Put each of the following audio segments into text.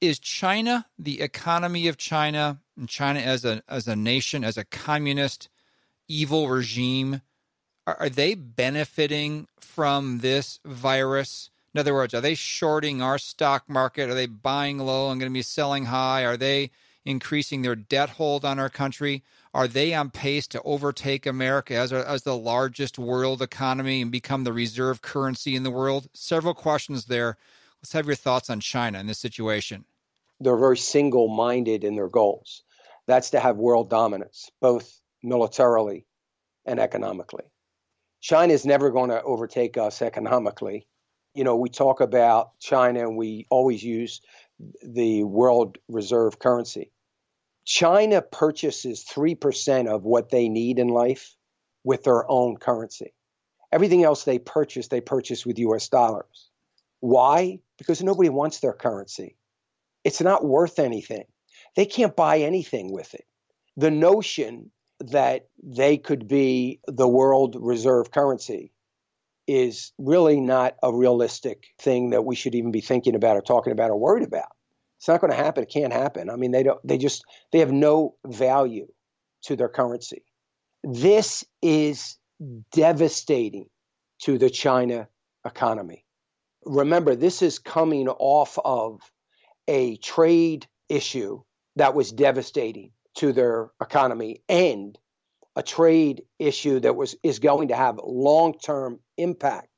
Is China, the economy of China, and China as a as a nation, as a communist evil regime, are, are they benefiting from this virus? In other words, are they shorting our stock market? Are they buying low and going to be selling high? Are they increasing their debt hold on our country? Are they on pace to overtake America as, as the largest world economy and become the reserve currency in the world? Several questions there. Let's have your thoughts on China in this situation. They're very single minded in their goals. That's to have world dominance, both militarily and economically. China is never going to overtake us economically. You know, we talk about China and we always use the world reserve currency. China purchases 3% of what they need in life with their own currency. Everything else they purchase, they purchase with US dollars. Why? Because nobody wants their currency. It's not worth anything. They can't buy anything with it. The notion that they could be the world reserve currency is really not a realistic thing that we should even be thinking about or talking about or worried about. It's not going to happen. It can't happen. I mean, they don't. They just they have no value to their currency. This is devastating to the China economy. Remember, this is coming off of a trade issue that was devastating to their economy and a trade issue that was is going to have long-term impact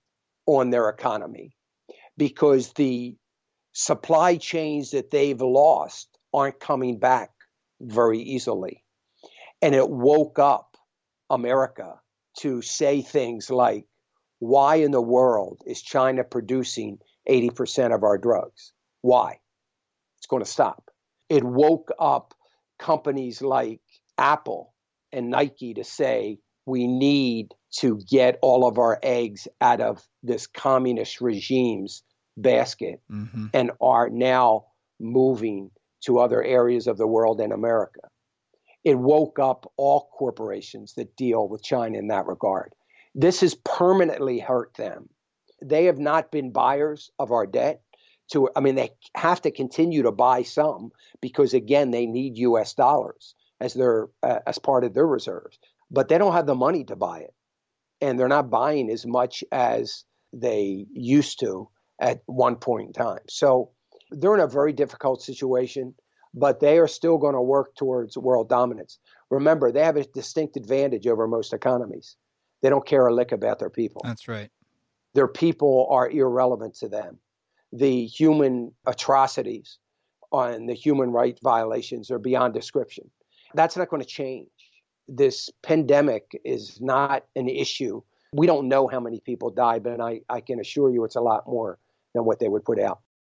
on their economy because the supply chains that they've lost aren't coming back very easily. And it woke up America to say things like, why in the world is China producing 80% of our drugs? Why? It's going to stop. It woke up companies like Apple and Nike to say, we need to get all of our eggs out of this communist regime's basket mm-hmm. and are now moving to other areas of the world and America. It woke up all corporations that deal with China in that regard. This has permanently hurt them. They have not been buyers of our debt. To, I mean, they have to continue to buy some because again, they need U.S. dollars as their uh, as part of their reserves, but they don't have the money to buy it, and they're not buying as much as they used to at one point in time. So they're in a very difficult situation, but they are still going to work towards world dominance. Remember, they have a distinct advantage over most economies. They don't care a lick about their people. That's right. Their people are irrelevant to them. The human atrocities and the human right violations are beyond description. That's not going to change. This pandemic is not an issue. We don't know how many people died, but I, I can assure you it's a lot more than what they would put out.